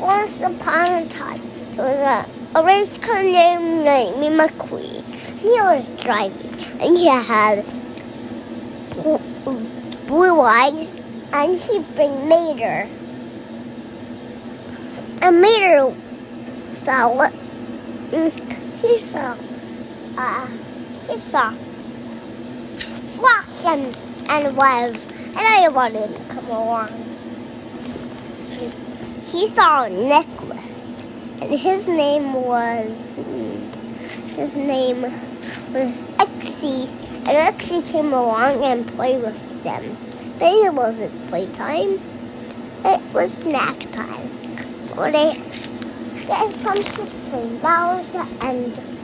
Once upon a time, there was a, a race car named Lightning McQueen. He was driving, and he had blue eyes, and he bring Mater. And Mater saw what he saw. Uh, he saw flash and, and web, and I wanted to come along. He saw a necklace, and his name was his name was Exy, and Exy came along and played with them. Then it wasn't playtime; it was snack time. So they get some chips and and